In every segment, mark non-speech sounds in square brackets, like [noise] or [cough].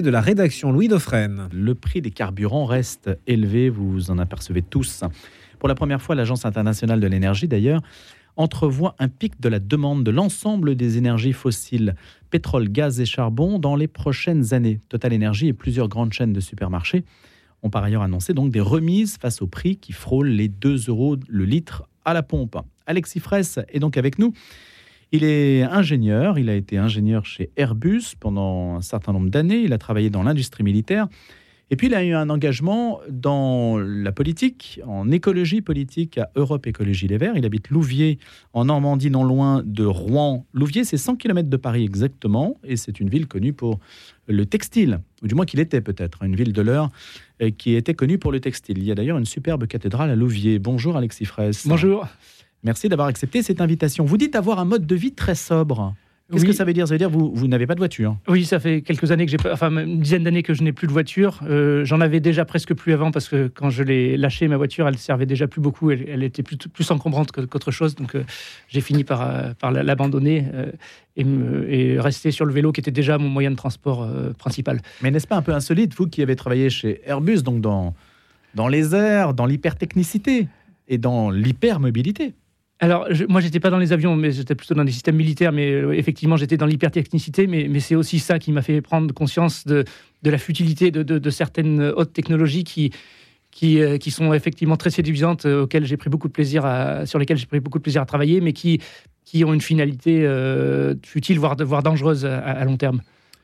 de la rédaction Louis Dauphren. Le prix des carburants reste élevé, vous en apercevez tous. Pour la première fois, l'Agence internationale de l'énergie, d'ailleurs, entrevoit un pic de la demande de l'ensemble des énergies fossiles, pétrole, gaz et charbon, dans les prochaines années. Total Énergie et plusieurs grandes chaînes de supermarchés ont par ailleurs annoncé donc des remises face au prix qui frôle les 2 euros le litre à la pompe. Alexis Fraisse est donc avec nous. Il est ingénieur, il a été ingénieur chez Airbus pendant un certain nombre d'années, il a travaillé dans l'industrie militaire, et puis il a eu un engagement dans la politique, en écologie politique à Europe Écologie Les Verts. Il habite Louviers, en Normandie, non loin de Rouen. Louviers, c'est 100 km de Paris exactement, et c'est une ville connue pour le textile, ou du moins qu'il était peut-être, une ville de l'heure euh, qui était connue pour le textile. Il y a d'ailleurs une superbe cathédrale à Louviers. Bonjour Alexis Fraisse. Bonjour. Merci d'avoir accepté cette invitation. Vous dites avoir un mode de vie très sobre. Qu'est-ce que ça veut dire? Ça veut dire que vous, vous n'avez pas de voiture Oui, ça fait quelques années que j'ai, enfin une dizaine d'années que je n'ai plus de voiture. Euh, j'en avais déjà presque plus avant parce que quand je l'ai lâchée, ma voiture, elle servait déjà plus beaucoup. Elle, était plus, plus encombrante qu'autre chose. Donc euh, j'ai fini par, euh, par l'abandonner et, et, rester sur le vélo qui était déjà mon moyen de transport principal. Mais n'est-ce pas un peu insolite, vous qui avez travaillé chez Airbus, donc dans, dans les airs, dans l'hypertechnicité et dans l'hypermobilité? Alors, je, moi, j'étais pas dans les avions, mais j'étais plutôt dans des systèmes militaires. Mais euh, effectivement, j'étais dans l'hypertechnicité. Mais, mais c'est aussi ça qui m'a fait prendre conscience de, la futilité de, certaines hautes technologies qui, euh, sont effectivement très séduisantes, euh, auxquelles j'ai pris beaucoup de plaisir à, sur lesquelles j'ai pris beaucoup de plaisir à travailler, mais qui, qui ont une finalité futile, voire, voire dangereuse à long terme.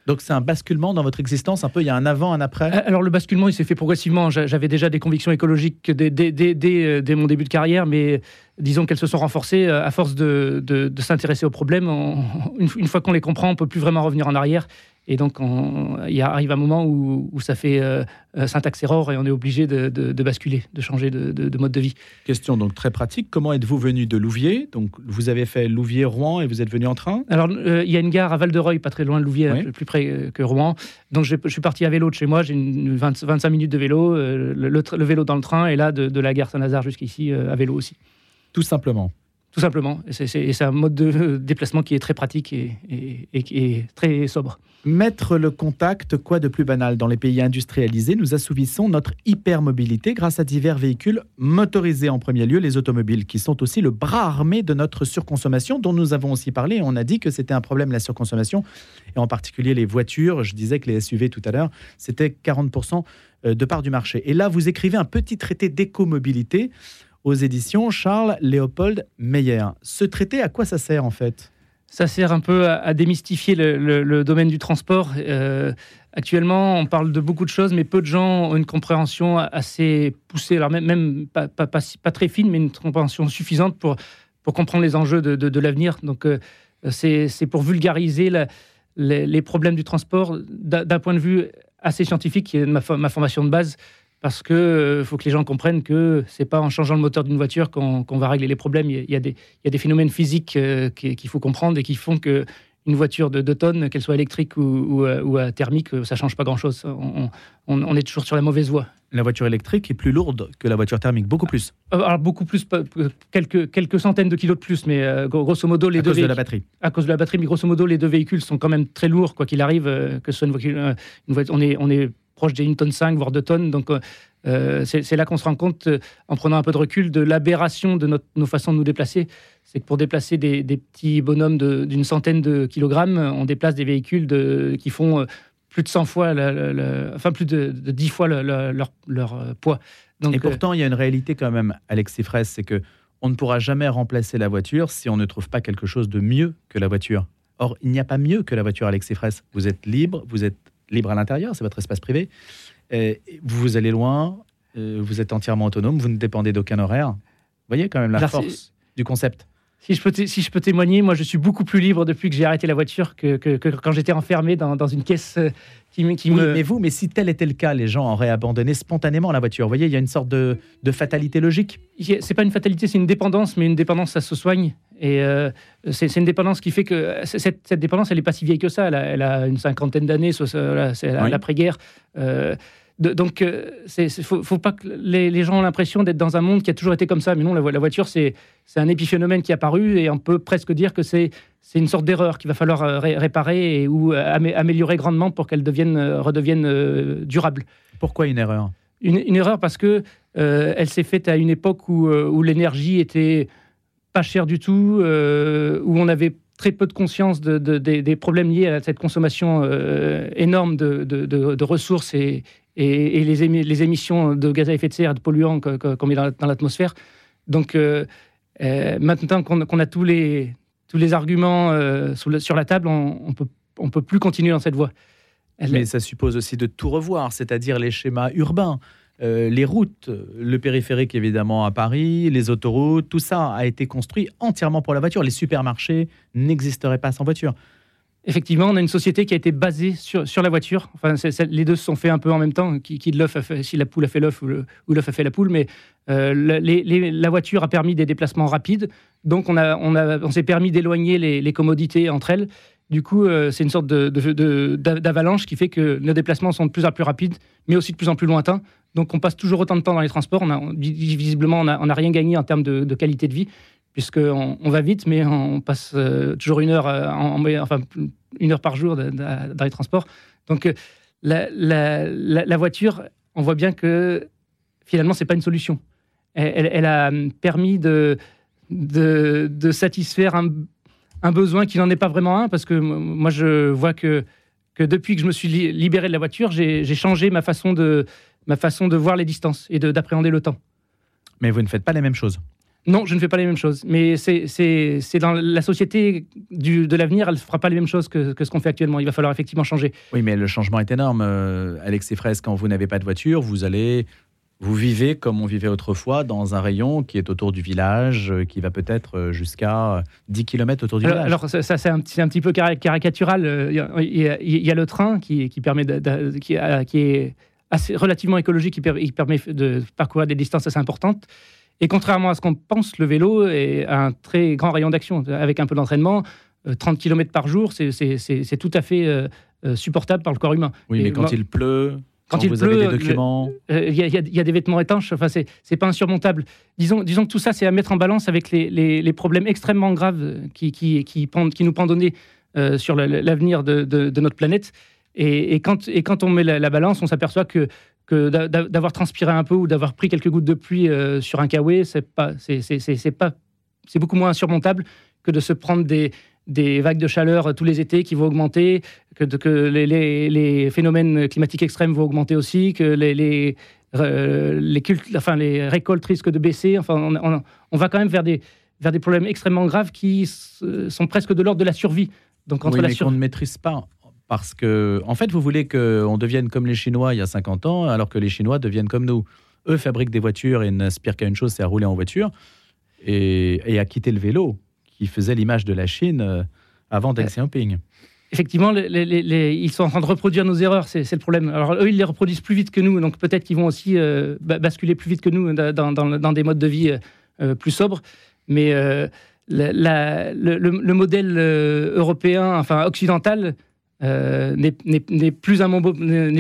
Donc c'est un basculement dans votre existence, un peu, il y a un avant, un après? Alors le basculement, il s'est fait progressivement. J'avais déjà des convictions écologiques dès, euh, dès, mon début de carrière, mais disons qu'elles se sont renforcées euh, à force de, de, s'intéresser aux problèmes. une, une, fois qu'on les comprend, on peut plus vraiment revenir en arrière. Et donc, il arrive un moment où, ça fait euh, euh, syntaxe erreur et on est obligé de, basculer, de changer de, mode de vie. Question donc très pratique. Comment êtes-vous venu de Louviers? Donc, vous avez fait Louviers-Rouen et vous êtes venu en train? Alors, euh, il y a une gare à Val-de-Reuil, pas très loin de Louviers, plus près que Rouen. Donc, je, suis parti à vélo de chez moi. J'ai une 25 minutes de vélo, le, vélo dans le train et là, de, la gare Saint-Lazare jusqu'ici, à vélo aussi. Tout simplement tout simplement. C'est un mode de déplacement qui est très pratique et, très sobre. Mettre le contact, quoi de plus banal? Dans les pays industrialisés, nous assouvissons notre hypermobilité grâce à divers véhicules motorisés en premier lieu, les automobiles, qui sont aussi le bras armé de notre surconsommation, dont nous avons aussi parlé. On a dit que c'était un problème, la surconsommation, et en particulier les voitures. Je disais que les SUV tout à l'heure, c'était 40% euh, de part du marché. Et là, vous écrivez un petit traité d'écomobilité aux éditions Charles Léopold Meyer. Ce traité, à quoi ça sert en fait? Ça sert un peu à, démystifier le, domaine du transport. Euh, actuellement, on parle de beaucoup de choses, mais peu de gens ont une compréhension assez poussée, alors même, pas, très fine, mais une compréhension suffisante pour, comprendre les enjeux de, l'avenir. Donc, euh, c'est pour vulgariser les, problèmes du transport d'un point de vue assez scientifique, qui est ma formation de base parce qu'il euh, faut que les gens comprennent que c'est pas en changeant le moteur d'une voiture qu'on va régler les problèmes. Il y a, des, il y a des, phénomènes physiques euh, qu'il faut comprendre et qui font que une voiture de 2 tonnes, qu'elle soit électrique ou, ou, euh, thermique, ça change pas grand-chose. On, est toujours sur la mauvaise voie. La voiture électrique est plus lourde que la voiture thermique, beaucoup plus. Alors beaucoup plus, quelques, quelques centaines de kilos de plus, mais grosso modo les à deux. À cause de la batterie. À cause de la batterie, mais grosso modo les deux véhicules sont quand même très lourds, quoi qu'il arrive, que ce soit une voiture, une voiture on est, on est proche des 1 tonne 5, voire 2 tonnes. Donc, euh, euh, c'est là qu'on se rend compte, euh, en prenant un peu de recul, de l'aberration de notre, nos façons de nous déplacer. C'est que pour déplacer des, petits bonhommes d'une centaine de kilogrammes, on déplace des véhicules de, qui font plus de 100 fois, enfin plus de, 10 fois leur, leur, poids. Donc, Et pourtant, il y a une réalité quand même, Alexis Fraisse, c'est que on ne pourra jamais remplacer la voiture si on ne trouve pas quelque chose de mieux que la voiture. Or, il n'y a pas mieux que la voiture, Alexis Fraisse. Vous êtes libre, vous êtes libre à l'intérieur, c'est votre espace privé. vous allez loin, euh, vous êtes entièrement autonome, vous ne dépendez d'aucun horaire. Vous voyez quand même la force du concept. Si je, peux si je peux témoigner, moi je suis beaucoup plus libre depuis que j'ai arrêté la voiture que, quand j'étais enfermé dans, une caisse euh, qui, qui oui, Mais vous, mais si tel était le cas, les gens auraient abandonné spontanément la voiture. Vous voyez, il y a une sorte de, fatalité logique. C'est pas une fatalité, c'est une dépendance, mais une dépendance, ça se soigne. Et euh, c'est une dépendance qui fait que cette, dépendance, elle n'est pas si vieille que ça. Elle a, une cinquantaine d'années, c'est l'après-guerre. Euh, donc, il faut, faut, pas que les, gens ont l'impression d'être dans un monde qui a toujours été comme ça. Mais non, la, voiture, c'est un épiphénomène qui est apparu et on peut presque dire que c'est une sorte d'erreur qu'il va falloir réparer et, ou améliorer grandement pour qu'elle redevienne durable. Pourquoi une erreur? Une, erreur parce que elle s'est faite à une époque où, où l'énergie était pas chère du tout, où on avait très peu de conscience de, des problèmes liés à cette consommation euh, énorme de, ressources et, et, les, les, émissions de gaz à effet de serre, de polluants qu'on met dans, l'atmosphère. Donc euh, euh, maintenant qu'on a tous les, tous les arguments sur, la table, on ne peut, on peut plus continuer dans cette voie. Mais ça suppose aussi de tout revoir, c'est-à-dire les schémas urbains. Euh, les routes, le périphérique évidemment à Paris, les autoroutes, tout ça a été construit entièrement pour la voiture. Les supermarchés n'existeraient pas sans voiture. Effectivement, on a une société qui a été basée sur, la voiture. Enfin, les deux se sont faits un peu en même temps. Qui, qui l'œuf si la poule a fait l'œuf ou, l'œuf a fait la poule, mais euh, la voiture a permis des déplacements rapides. Donc, on, on, s'est permis d'éloigner les, commodités entre elles. Du coup, euh, c'est une sorte d'avalanche qui fait que nos déplacements sont de plus en plus rapides, mais aussi de plus en plus lointains. Donc on passe toujours autant de temps dans les transports. On a, visiblement, on n'a rien gagné en termes de, qualité de vie, puisqu'on on va vite, mais on passe euh, toujours une heure, euh, en, enfin, une heure par jour dans les transports. Donc euh, la, voiture, on voit bien que finalement, ce n'est pas une solution. Elle, a permis de, satisfaire un, besoin qui n'en est pas vraiment un, parce que moi, je vois que, depuis que je me suis libéré de la voiture, j'ai changé ma façon de, ma façon de voir les distances et d'appréhender le temps. Mais vous ne faites pas les mêmes choses non, je ne fais pas les mêmes choses. Mais c'est dans la société du, de l'avenir, elle ne fera pas les mêmes choses que, ce qu'on fait actuellement. Il va falloir effectivement changer. Oui, mais le changement est énorme. Euh, Alex et Fraisse, quand vous n'avez pas de voiture, vous allez. Vous vivez comme on vivait autrefois dans un rayon qui est autour du village, euh, qui va peut-être euh, jusqu'à 10 km autour du village. Alors, ça, c'est un, un, petit peu caricatural. Il y a, le train qui, qui permet de, qui, qui est assez, relativement écologique qui permet de parcourir des distances assez importantes. Et contrairement à ce qu'on pense, le vélo est un très grand rayon d'action. Avec un peu d'entraînement, 30 euh, km par jour, c'est tout à fait euh, euh, supportable par le corps humain. Oui, mais quand il pleut, quand, il vous pleut, avez des documents. Il y, y, a des vêtements étanches, enfin, c'est pas insurmontable. Disons, disons que tout ça, c'est à mettre en balance avec les, les, les problèmes extrêmement graves qui, qui, qui, qui nous pendonnaient sur l'avenir de, de, de, notre planète. Et, quand, et quand on met la, balance, on s'aperçoit que, que d'avoir transpiré un peu ou d'avoir pris quelques gouttes de pluie euh, sur un kawaii, c'est pas, c'est pas, c'est beaucoup moins insurmontable que de se prendre des, des vagues de chaleur tous les étés qui vont augmenter, que, que les, les, phénomènes climatiques extrêmes vont augmenter aussi, que les, les, euh, les, enfin, les récoltes risquent de baisser. Enfin, on, on, va quand même vers des, vers des problèmes extrêmement graves qui sont presque de l'ordre de la survie. Donc, entre oui, mais qu'on ne maîtrise pas. Parce que, en fait, vous voulez qu'on devienne comme les Chinois il y a 50 ans, alors que les Chinois deviennent comme nous. Eux fabriquent des voitures et n'aspirent qu'à une chose, c'est à rouler en voiture et, à quitter le vélo, qui faisait l'image de la Chine euh, avant Deng Xiaoping. Effectivement, ils sont en train de reproduire nos erreurs, c'est le problème. Alors eux, ils les reproduisent plus vite que nous, donc peut-être qu'ils vont aussi euh, basculer plus vite que nous dans, des modes de vie euh, plus sobres. Mais le, modèle européen, enfin occidental, euh, n'est plus, un bon,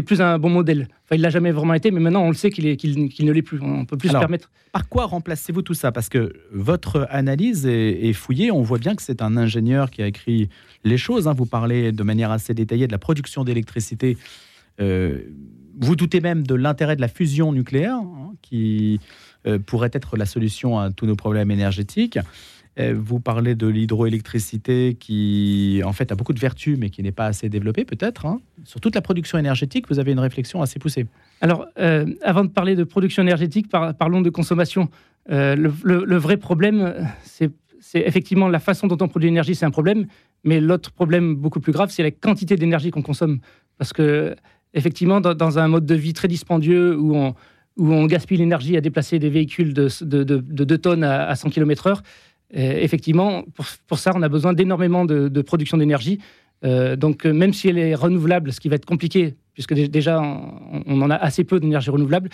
plus un bon modèle. Enfin, il l'a jamais vraiment été, mais maintenant on le sait qu'il ne l'est plus. On peut plus se permettre. Par quoi remplacez-vous tout ça? Parce que votre analyse est, fouillée. On voit bien que c'est un ingénieur qui a écrit les choses. Hein. Vous parlez de manière assez détaillée de la production d'électricité. Euh, vous doutez même de l'intérêt de la fusion nucléaire, hein, qui euh, pourrait être la solution à tous nos problèmes énergétiques. Euh, vous parlez de l'hydroélectricité qui, en fait, a beaucoup de vertus, mais qui n'est pas assez développée, peut-être. Hein. Sur toute la production énergétique, vous avez une réflexion assez poussée. Alors, euh, avant de parler de production énergétique, parlons de consommation. Euh, le, vrai problème, c'est effectivement la façon dont on produit l'énergie, c'est un problème. Mais l'autre problème beaucoup plus grave, c'est la quantité d'énergie qu'on consomme. Parce que, effectivement, dans, un mode de vie très dispendieux où on, où on gaspille l'énergie à déplacer des véhicules de, de, 2 tonnes à, à 100 km/h, euh, effectivement, pour, ça, on a besoin d'énormément de, production d'énergie. Euh, donc, euh, même si elle est renouvelable, ce qui va être compliqué, puisque déjà, on, en a assez peu d'énergie renouvelable,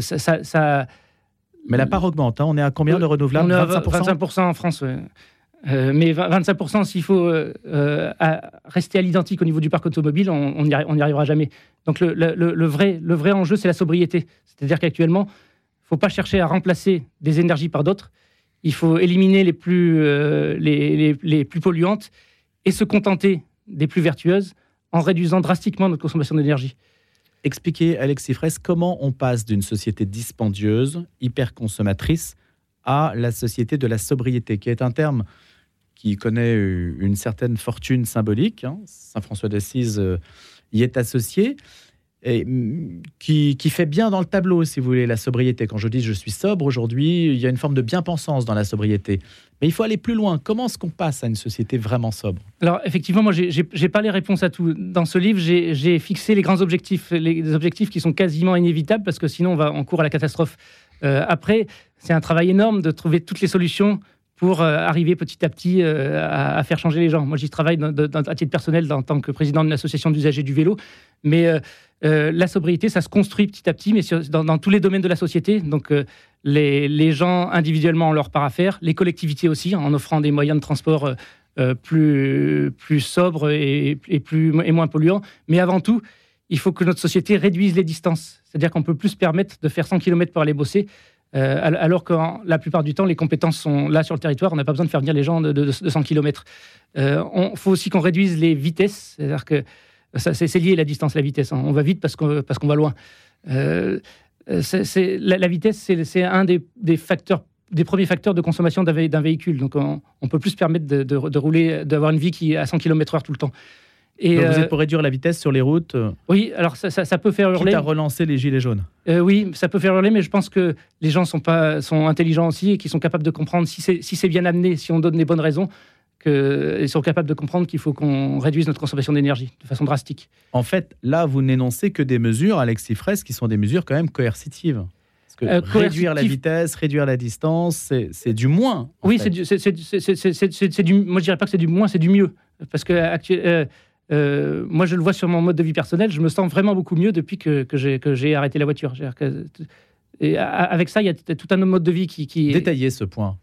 ça, Mais la part augmente. Hein. On est à combien de renouvelables? On est à 25%, en France. mais 25%, s'il faut rester à l'identique au niveau du parc automobile, on n'y arrivera jamais. Donc le, vrai, le vrai enjeu, c'est la sobriété. C'est-à-dire qu'actuellement, il ne faut pas chercher à remplacer des énergies par d'autres. Il faut éliminer les plus, les, les plus polluantes et se contenter des plus vertueuses en réduisant drastiquement notre consommation d'énergie. Expliquez, Alexis Fraisse, comment on passe d'une société dispendieuse, hyper consommatrice, à la société de la sobriété, qui est un terme qui connaît une certaine fortune symbolique. Hein. Saint François d'Assise euh, y est associé et mm, qui, fait bien dans le tableau, si vous voulez, la sobriété. Quand je dis je suis sobre aujourd'hui, il y a une forme de bien-pensance dans la sobriété. Mais il faut aller plus loin. Comment est-ce qu'on passe à une société vraiment sobre? Alors, effectivement, moi, je n'ai pas les réponses à tout. Dans ce livre, j'ai fixé les grands objectifs, les objectifs qui sont quasiment inévitables, parce que sinon, on va en cours à la catastrophe. Euh, après, c'est un travail énorme de trouver toutes les solutions pour euh, arriver petit à petit euh, à, faire changer les gens. Moi, j'y travaille à titre personnel en tant que président d'une association d'usagers du vélo, mais euh, la sobriété, ça se construit petit à petit, mais dans, tous les domaines de la société. Donc, les, gens individuellement ont leur part à faire, les collectivités aussi, en offrant des moyens de transport plus, plus sobres et, plus, et moins polluants. Mais avant tout, il faut que notre société réduise les distances. C'est-à-dire qu'on peut plus se permettre de faire 100 km pour aller bosser euh, alors que la plupart du temps, les compétences sont là sur le territoire. On n'a pas besoin de faire venir les gens de, 100 km. Il faut aussi qu'on réduise les vitesses. C'est-à-dire que c'est lié la distance, la vitesse. Hein. On va vite parce qu'on va loin. Euh, la, vitesse, c'est un des, facteurs des premiers facteurs de consommation d'un véhicule. Donc, on, peut plus se permettre de, de rouler, d'avoir une vie qui est à 100 km/h tout le temps. Et vous êtes euh, pour réduire la vitesse sur les routes euh, Oui, alors ça, ça, peut faire hurler. Quitte à relancer les gilets jaunes. Euh, oui, ça peut faire hurler, mais je pense que les gens sont, pas, sont intelligents aussi et qu'ils sont capables de comprendre si c'est si bien amené, si on donne les bonnes raisons, qu'ils sont capables de comprendre qu'il faut qu'on réduise notre consommation d'énergie de façon drastique. En fait, là, vous n'énoncez que des mesures, Alexis Fraisse, qui sont des mesures quand même coercitives. Parce que réduire la vitesse, réduire la distance, c'est du moins. Oui, c'est du, du. Moi, je dirais pas que c'est du moins, c'est du mieux. Parce que euh, moi, je le vois sur mon mode de vie personnel, je me sens vraiment beaucoup mieux depuis que, que j'ai arrêté la voiture. et avec ça, il y a tout un autre mode de vie qui, qui Détaillez ce point.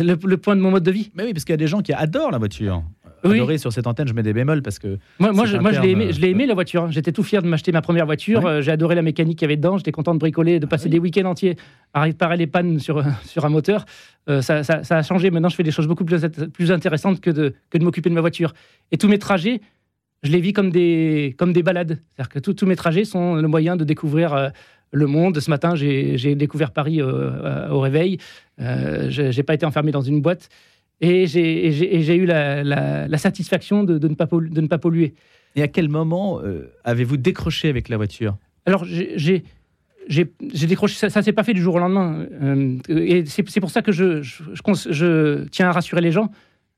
Le, point de mon mode de vie. Mais oui, parce qu'il y a des gens qui adorent la voiture. Oui. sur cette antenne, je mets des bémols parce que. Moi, moi, je, moi je l'ai aimé, je aimé, la voiture. Hein. J'étais tout fier de m'acheter ma première voiture. Euh, j'ai adoré la mécanique qu'il y avait dedans. J'étais content de bricoler, de passer ah des week-ends entiers à réparer les pannes sur, [laughs] sur un moteur. Euh, ça, ça, a changé. Maintenant, je fais des choses beaucoup plus, plus intéressantes que de, que de m'occuper de ma voiture. Et tous mes trajets, je les vis comme des, comme des balades. C'est-à-dire que tous mes trajets sont le moyen de découvrir euh, le monde. Ce matin, j'ai découvert Paris euh, au réveil. Euh, je n'ai pas été enfermé dans une boîte. Et j'ai eu la, satisfaction de, ne pas de, ne pas polluer. Et à quel moment avez-vous décroché avec la voiture? Alors, j'ai décroché, ça, ne s'est pas fait du jour au lendemain. et c'est pour ça que je, je, je, tiens à rassurer les gens.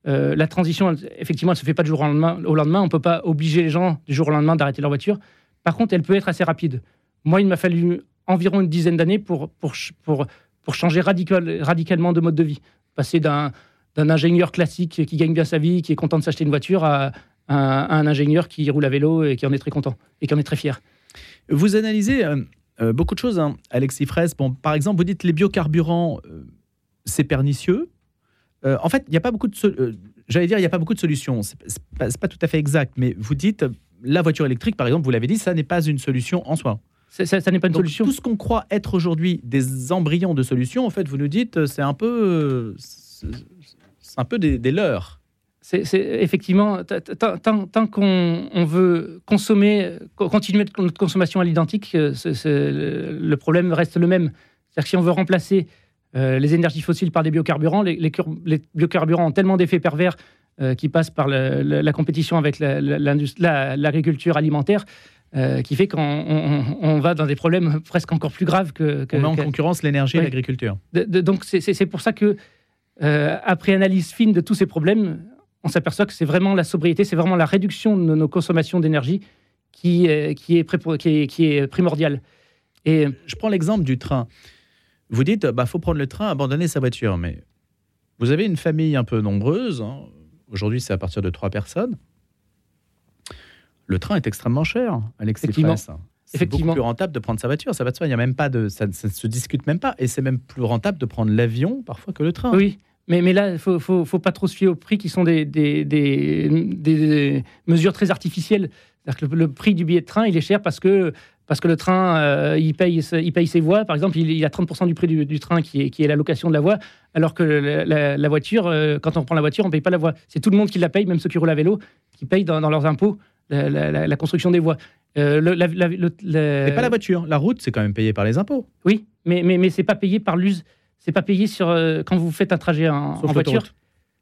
Euh, la transition, effectivement, elle ne se fait pas du jour au lendemain. Au lendemain. On ne peut pas obliger les gens du jour au lendemain d'arrêter leur voiture. Par contre, elle peut être assez rapide. Moi, il m'a fallu environ une dizaine d'années pour, pour, pour, pour changer radical, radicalement de mode de vie. Passer d'un ingénieur classique qui gagne bien sa vie, qui est content de s'acheter une voiture, à, un ingénieur qui roule à vélo et qui en est très content et qui en est très fier. Vous analysez euh, euh, beaucoup de choses, hein, Alexis Fraisse. Bon, par exemple, vous dites les biocarburants, c'est pernicieux. Euh, en fait, il n'y a pas beaucoup de. Euh, j'allais dire, il n'y a pas beaucoup de solutions. Ce n'est pas, tout à fait exact, mais vous dites, la voiture électrique, par exemple, vous l'avez dit, ça n'est pas une solution en soi. Ça, n'est pas une solution. Tout ce qu'on croit être aujourd'hui des embryons de solutions, en fait, vous nous dites, euh, c'est un peu, c'est un peu des, leurs. C'est effectivement, tant, qu'on veut consommer, continuer notre consommation à l'identique, le problème reste le même. C'est-à-dire que si on veut remplacer euh, les énergies fossiles par des biocarburants. Les, biocarburants ont tellement d'effets pervers euh, qui passent par la compétition avec l'agriculture alimentaire. Euh, qui fait qu'on va dans des problèmes [laughs] presque encore plus graves que. on met en concurrence l'énergie et l'agriculture. donc c'est pour ça que, après analyse fine de tous ces problèmes, on s'aperçoit que c'est vraiment la sobriété, c'est vraiment la réduction de nos consommations d'énergie qui, qui, est, qui est primordiale. Et je prends l'exemple du train. Vous dites, bah faut prendre le train, abandonner sa voiture. Mais vous avez une famille un peu nombreuse. Hein. Aujourd'hui, c'est à partir de trois personnes. Le train est extrêmement cher, Effectivement. C'est beaucoup plus rentable de prendre sa voiture. Ça va de soi. Il y a même pas de, ça, ne se discute même pas. Et c'est même plus rentable de prendre l'avion parfois que le train. Oui, Mais, mais là, il ne faut, faut, faut, pas trop se fier aux prix qui sont des, des, des, des mesures très artificielles. Que le, le, prix du billet de train, il est cher parce que, parce que le train, euh, il, paye, il paye ses voies. Par exemple, il, y a 30% du prix du, du, train qui est, qui est la location de la voie, alors que la, la, la voiture, euh, quand on prend la voiture, on ne paye pas la voie. C'est tout le monde qui la paye, même ceux qui roulent à vélo, qui payent dans, dans leurs impôts la, la, construction des voies. Euh, le, pas la voiture, la route, c'est quand même payé par les impôts. Oui, mais, mais, mais c'est pas payé par l'use. C'est pas payé sur euh, quand vous faites un trajet en, en voiture.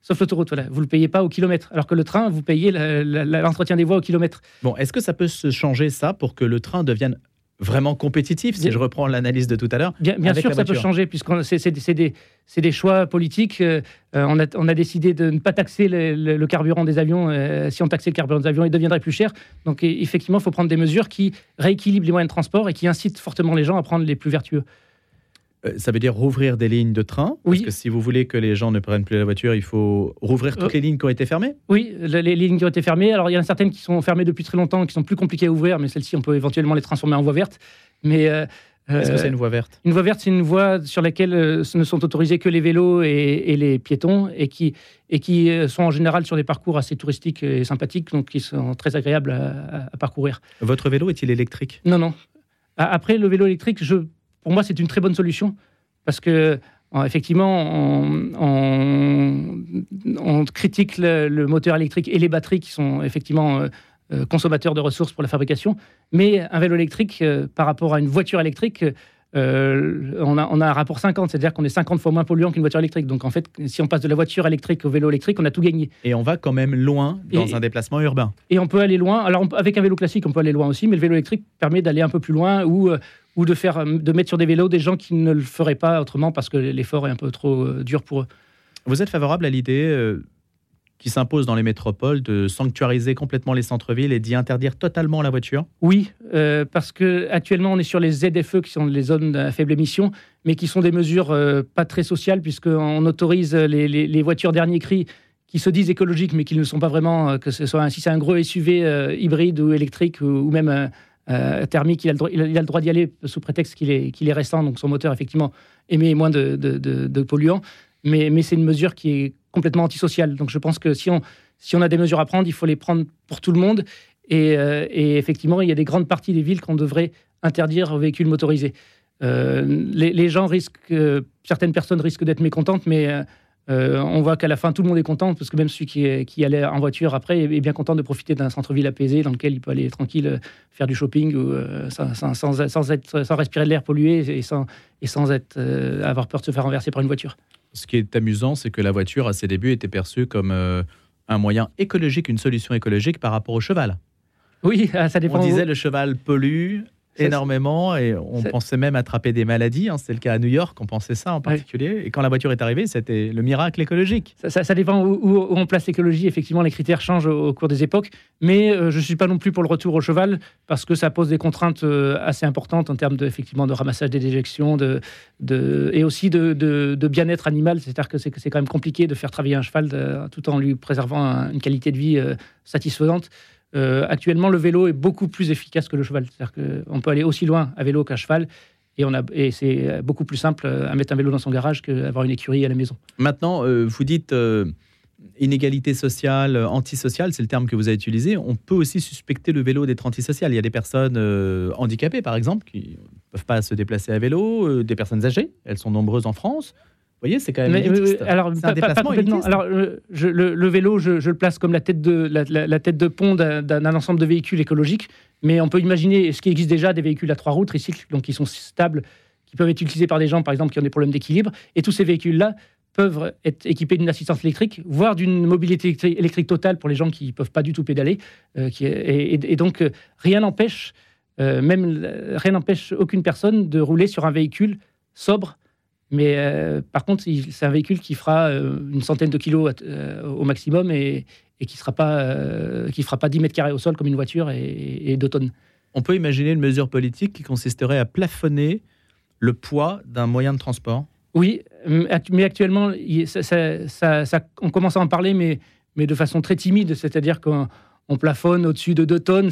Sauf l'autoroute, voilà. Vous le payez pas au kilomètre. Alors que le train, vous payez l'entretien des voies au kilomètre. Bon, est-ce que ça peut se changer ça pour que le train devienne vraiment compétitif, si je reprends l'analyse de tout à l'heure. Bien, bien sûr, ça peut changer, puisque c'est des, des, choix politiques. Euh, on, a, on, a, décidé de ne pas taxer le, le, carburant des avions. Euh, si on taxait le carburant des avions, il deviendrait plus cher. Donc effectivement, il faut prendre des mesures qui rééquilibrent les moyens de transport et qui incitent fortement les gens à prendre les plus vertueux. Euh, ça veut dire rouvrir des lignes de train Oui. Parce que si vous voulez que les gens ne prennent plus la voiture, il faut rouvrir toutes les lignes qui ont été fermées? Oui, les lignes qui ont été fermées. Alors, il y en a certaines qui sont fermées depuis très longtemps, qui sont plus compliquées à ouvrir, mais celles-ci, on peut éventuellement les transformer en voie verte. Mais. Euh, Est-ce que c'est une voie verte? Une voie verte, c'est une voie sur laquelle euh, ne sont autorisés que les vélos et, les piétons, et qui, et qui sont en général sur des parcours assez touristiques et sympathiques, donc qui sont très agréables à, à parcourir. Votre vélo est-il électrique? Non, non. Après, le vélo électrique, je, pour moi, c'est une très bonne solution parce que effectivement, on, critique le, moteur électrique et les batteries qui sont effectivement euh, euh, consommateurs de ressources pour la fabrication, mais un vélo électrique euh, par rapport à une voiture électrique, on, a, on, a, un rapport 50, c'est-à-dire qu'on est 50 fois moins polluant qu'une voiture électrique. Donc en fait, si on passe de la voiture électrique au vélo électrique, on a tout gagné. Et on va quand même loin dans un déplacement urbain. Et on peut aller loin. Alors avec un vélo classique, on peut aller loin aussi, mais le vélo électrique permet d'aller un peu plus loin ou ou de, faire, de mettre sur des vélos des gens qui ne le feraient pas autrement parce que l'effort est un peu trop euh, dur pour eux. Vous êtes favorable à l'idée euh, qui s'impose dans les métropoles de sanctuariser complètement les centres-villes et d'y interdire totalement la voiture? Oui, euh, parce que actuellement on est sur les ZFE qui sont les zones à faible émission, mais qui sont des mesures pas très sociales puisqu'on autorise les, les, voitures dernier cri qui se disent écologiques mais qui ne le sont pas vraiment, que ce soit si c'est un gros SUV hybride ou électrique ou, même euh, thermique, il a le droit, il a, le droit d'y aller sous prétexte qu'il est, qu'il est récent, donc son moteur, effectivement, émet moins de, de, polluants. Mais, mais c'est une mesure qui est complètement antisociale. Donc je pense que si on, si on a des mesures à prendre, il faut les prendre pour tout le monde. Et, euh, et effectivement, il y a des grandes parties des villes qu'on devrait interdire aux véhicules motorisés. Euh, les, les, gens risquent, certaines personnes risquent d'être mécontentes, mais euh, on voit qu'à la fin, tout le monde est content, parce que même celui qui, allait en voiture après est, bien content de profiter d'un centre-ville apaisé dans lequel il peut aller tranquille euh, faire du shopping ou, euh, sans, être, sans, respirer de l'air pollué et sans, et sans être, avoir peur de se faire renverser par une voiture. Ce qui est amusant, c'est que la voiture, à ses débuts, était perçue comme un moyen écologique, une solution écologique par rapport au cheval. Oui, [laughs] ça dépend. On disait le cheval pollue, énormément et on pensait même attraper des maladies. Hein. C'est le cas à New York, on pensait ça en particulier. Et quand la voiture est arrivée, c'était le miracle écologique. Ça, dépend où, on place l'écologie. Effectivement, les critères changent au, cours des époques. Mais euh, je ne suis pas non plus pour le retour au cheval parce que ça pose des contraintes euh, assez importantes en termes de, effectivement, de ramassage des déjections de, de, et aussi de, de bien-être animal. C'est-à-dire que c'est quand même compliqué de faire travailler un cheval tout en lui préservant une qualité de vie euh, satisfaisante. Euh, actuellement, le vélo est beaucoup plus efficace que le cheval. C'est-à-dire qu'on peut aller aussi loin à vélo qu'à cheval. Et, c'est beaucoup plus simple à mettre un vélo dans son garage qu'avoir une écurie à la maison. Maintenant, euh, vous dites euh, inégalité sociale, antisociale, c'est le terme que vous avez utilisé. On peut aussi suspecter le vélo d'être antisocial. Il y a des personnes handicapées, par exemple, qui ne peuvent pas se déplacer à vélo, des personnes âgées, elles sont nombreuses en France. Vous voyez, c'est quand même. Mais, alors, pas, complètement. Alors, je, le, vélo, je, le place comme la tête de, la, tête de pont d'un ensemble de véhicules écologiques. Mais on peut imaginer ce qui existe déjà des véhicules à trois roues, tricycles, donc qui sont stables, qui peuvent être utilisés par des gens, par exemple, qui ont des problèmes d'équilibre. Et tous ces véhicules-là peuvent être équipés d'une assistance électrique, voire d'une mobilité électrique totale pour les gens qui ne peuvent pas du tout pédaler. Euh, qui, et, donc, euh, rien n'empêche, euh, même rien n'empêche aucune personne de rouler sur un véhicule sobre mais euh, par contre, c'est un véhicule qui fera euh, une centaine de kilos euh, au maximum et, qui ne fera, pas, qui fera pas 10 mètres carrés au sol comme une voiture et, et 2 tonnes. On peut imaginer une mesure politique qui consisterait à plafonner le poids d'un moyen de transport? Oui, mais actuellement, ça, on commence à en parler, mais, mais de façon très timide. C'est-à-dire qu'on on plafonne au-dessus de 2 tonnes,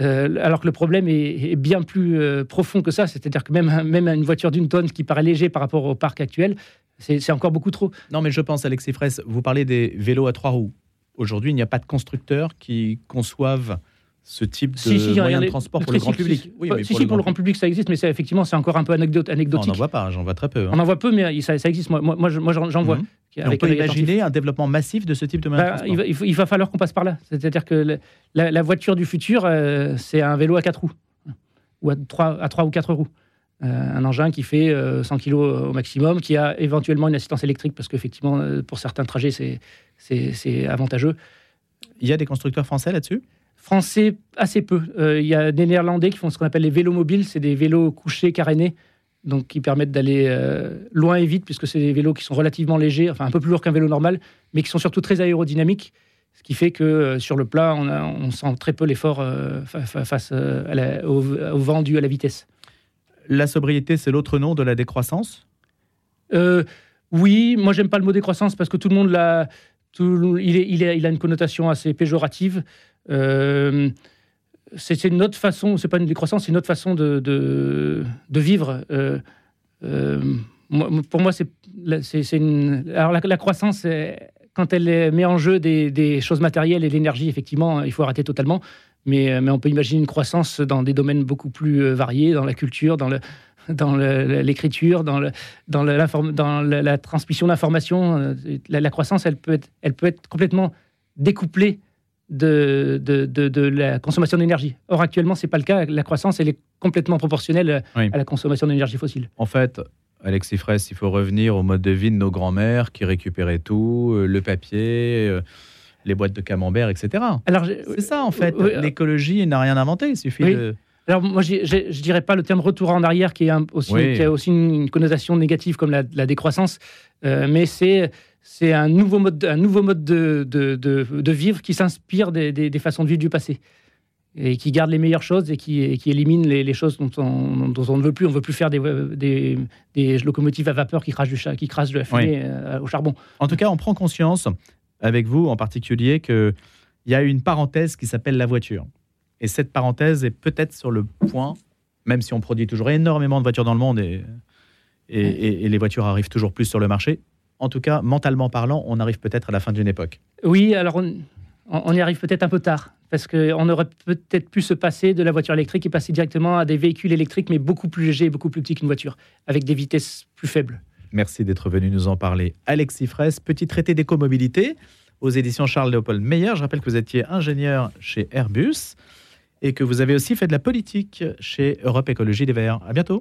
euh, alors que le problème est, bien plus euh, profond que ça. C'est-à-dire que même, même une voiture d'une tonne qui paraît léger par rapport au parc actuel, C'est encore beaucoup trop. Non, mais je pense, Alexis Fraisse, vous parlez des vélos à trois roues. Aujourd'hui, il n'y a pas de constructeurs qui conçoivent ce type de si, moyen de transport pour le grand public. Oui, mais si, pour, si, le, pour le grand public, ça existe, mais effectivement, c'est encore un peu anecdote, anecdotique. on n'en voit pas, j'en vois très peu. Hein. On en voit peu, mais ça, ça existe. Moi, j'en vois. Mhm. on peut imaginer un développement massif de ce type de moyen bah, de transport. Il va, il va falloir qu'on passe par là. C'est-à-dire que la, la, voiture du futur, euh, c'est un vélo à quatre roues, ou à trois, à trois ou quatre roues. Euh, un engin qui fait 100 kg au maximum, qui a éventuellement une assistance électrique, parce qu'effectivement, euh, pour certains trajets, c'est avantageux. Il y a des constructeurs français là-dessus? Français, assez peu. Euh, il y a des Néerlandais qui font ce qu'on appelle les vélos mobiles, c'est des vélos couchés, carénés, donc qui permettent d'aller euh, loin et vite, puisque c'est des vélos qui sont relativement légers, enfin un peu plus lourds qu'un vélo normal, mais qui sont surtout très aérodynamiques, ce qui fait que euh, sur le plat, on, a, on, sent très peu l'effort face à la, au, au, vent dû à la vitesse. La sobriété, c'est l'autre nom de la décroissance? Oui, moi j'aime pas le mot décroissance parce que tout le monde l'a. Il, a une connotation assez péjorative. Euh, c'est une autre façon, c'est pas une décroissance, c'est une autre façon de, vivre. Euh, euh, pour moi, c'est. Alors, la, croissance, quand elle met en jeu des, choses matérielles et l'énergie, effectivement, il faut arrêter totalement. Mais on peut imaginer une croissance dans des domaines beaucoup plus variés, dans la culture, dans le, dans l'écriture, dans, le, dans, le, dans la, la, transmission d'informations. La, la, croissance, elle peut être, elle peut être complètement découplée de, de, de, de la consommation d'énergie. Or, actuellement, ce n'est pas le cas. La croissance, elle est complètement proportionnelle oui. à la consommation d'énergie fossile. En fait, Alexis Fraisse, il faut revenir au mode de vie de nos grands-mères qui récupéraient tout, euh, le papier, euh, les boîtes de camembert, etc. C'est ça, en fait. L'écologie n'a rien inventé. Il suffit oui. de. Alors, moi, je ne dirais pas le terme retour en arrière qui, est un, aussi, oui. qui a aussi une, connotation négative comme la, la décroissance, euh, mais c'est c'est un nouveau mode, un nouveau mode de, de, de, de vivre qui s'inspire des, des, des, façons de vivre du passé et qui garde les meilleures choses et qui, et qui élimine les, les choses dont on, dont on, ne veut plus. On ne veut plus faire des, des, des, locomotives à vapeur qui crachent, du, qui crachent de la fumée oui. euh, au charbon. En tout cas, on prend conscience, avec vous en particulier, qu'il y a une parenthèse qui s'appelle la voiture. Et cette parenthèse est peut-être sur le point, même si on produit toujours énormément de voitures dans le monde et, et, et, et les voitures arrivent toujours plus sur le marché, en tout cas, mentalement parlant, on arrive peut-être à la fin d'une époque. Oui, alors on, on y arrive peut-être un peu tard, parce qu'on aurait peut-être pu se passer de la voiture électrique et passer directement à des véhicules électriques, mais beaucoup plus légers beaucoup plus petits qu'une voiture, avec des vitesses plus faibles. Merci d'être venu nous en parler. Alexis Fraisse, petit traité d'écomobilité aux éditions Charles-Léopold Meyer. Je rappelle que vous étiez ingénieur chez Airbus et que vous avez aussi fait de la politique chez Europe Écologie Les Verts. À bientôt.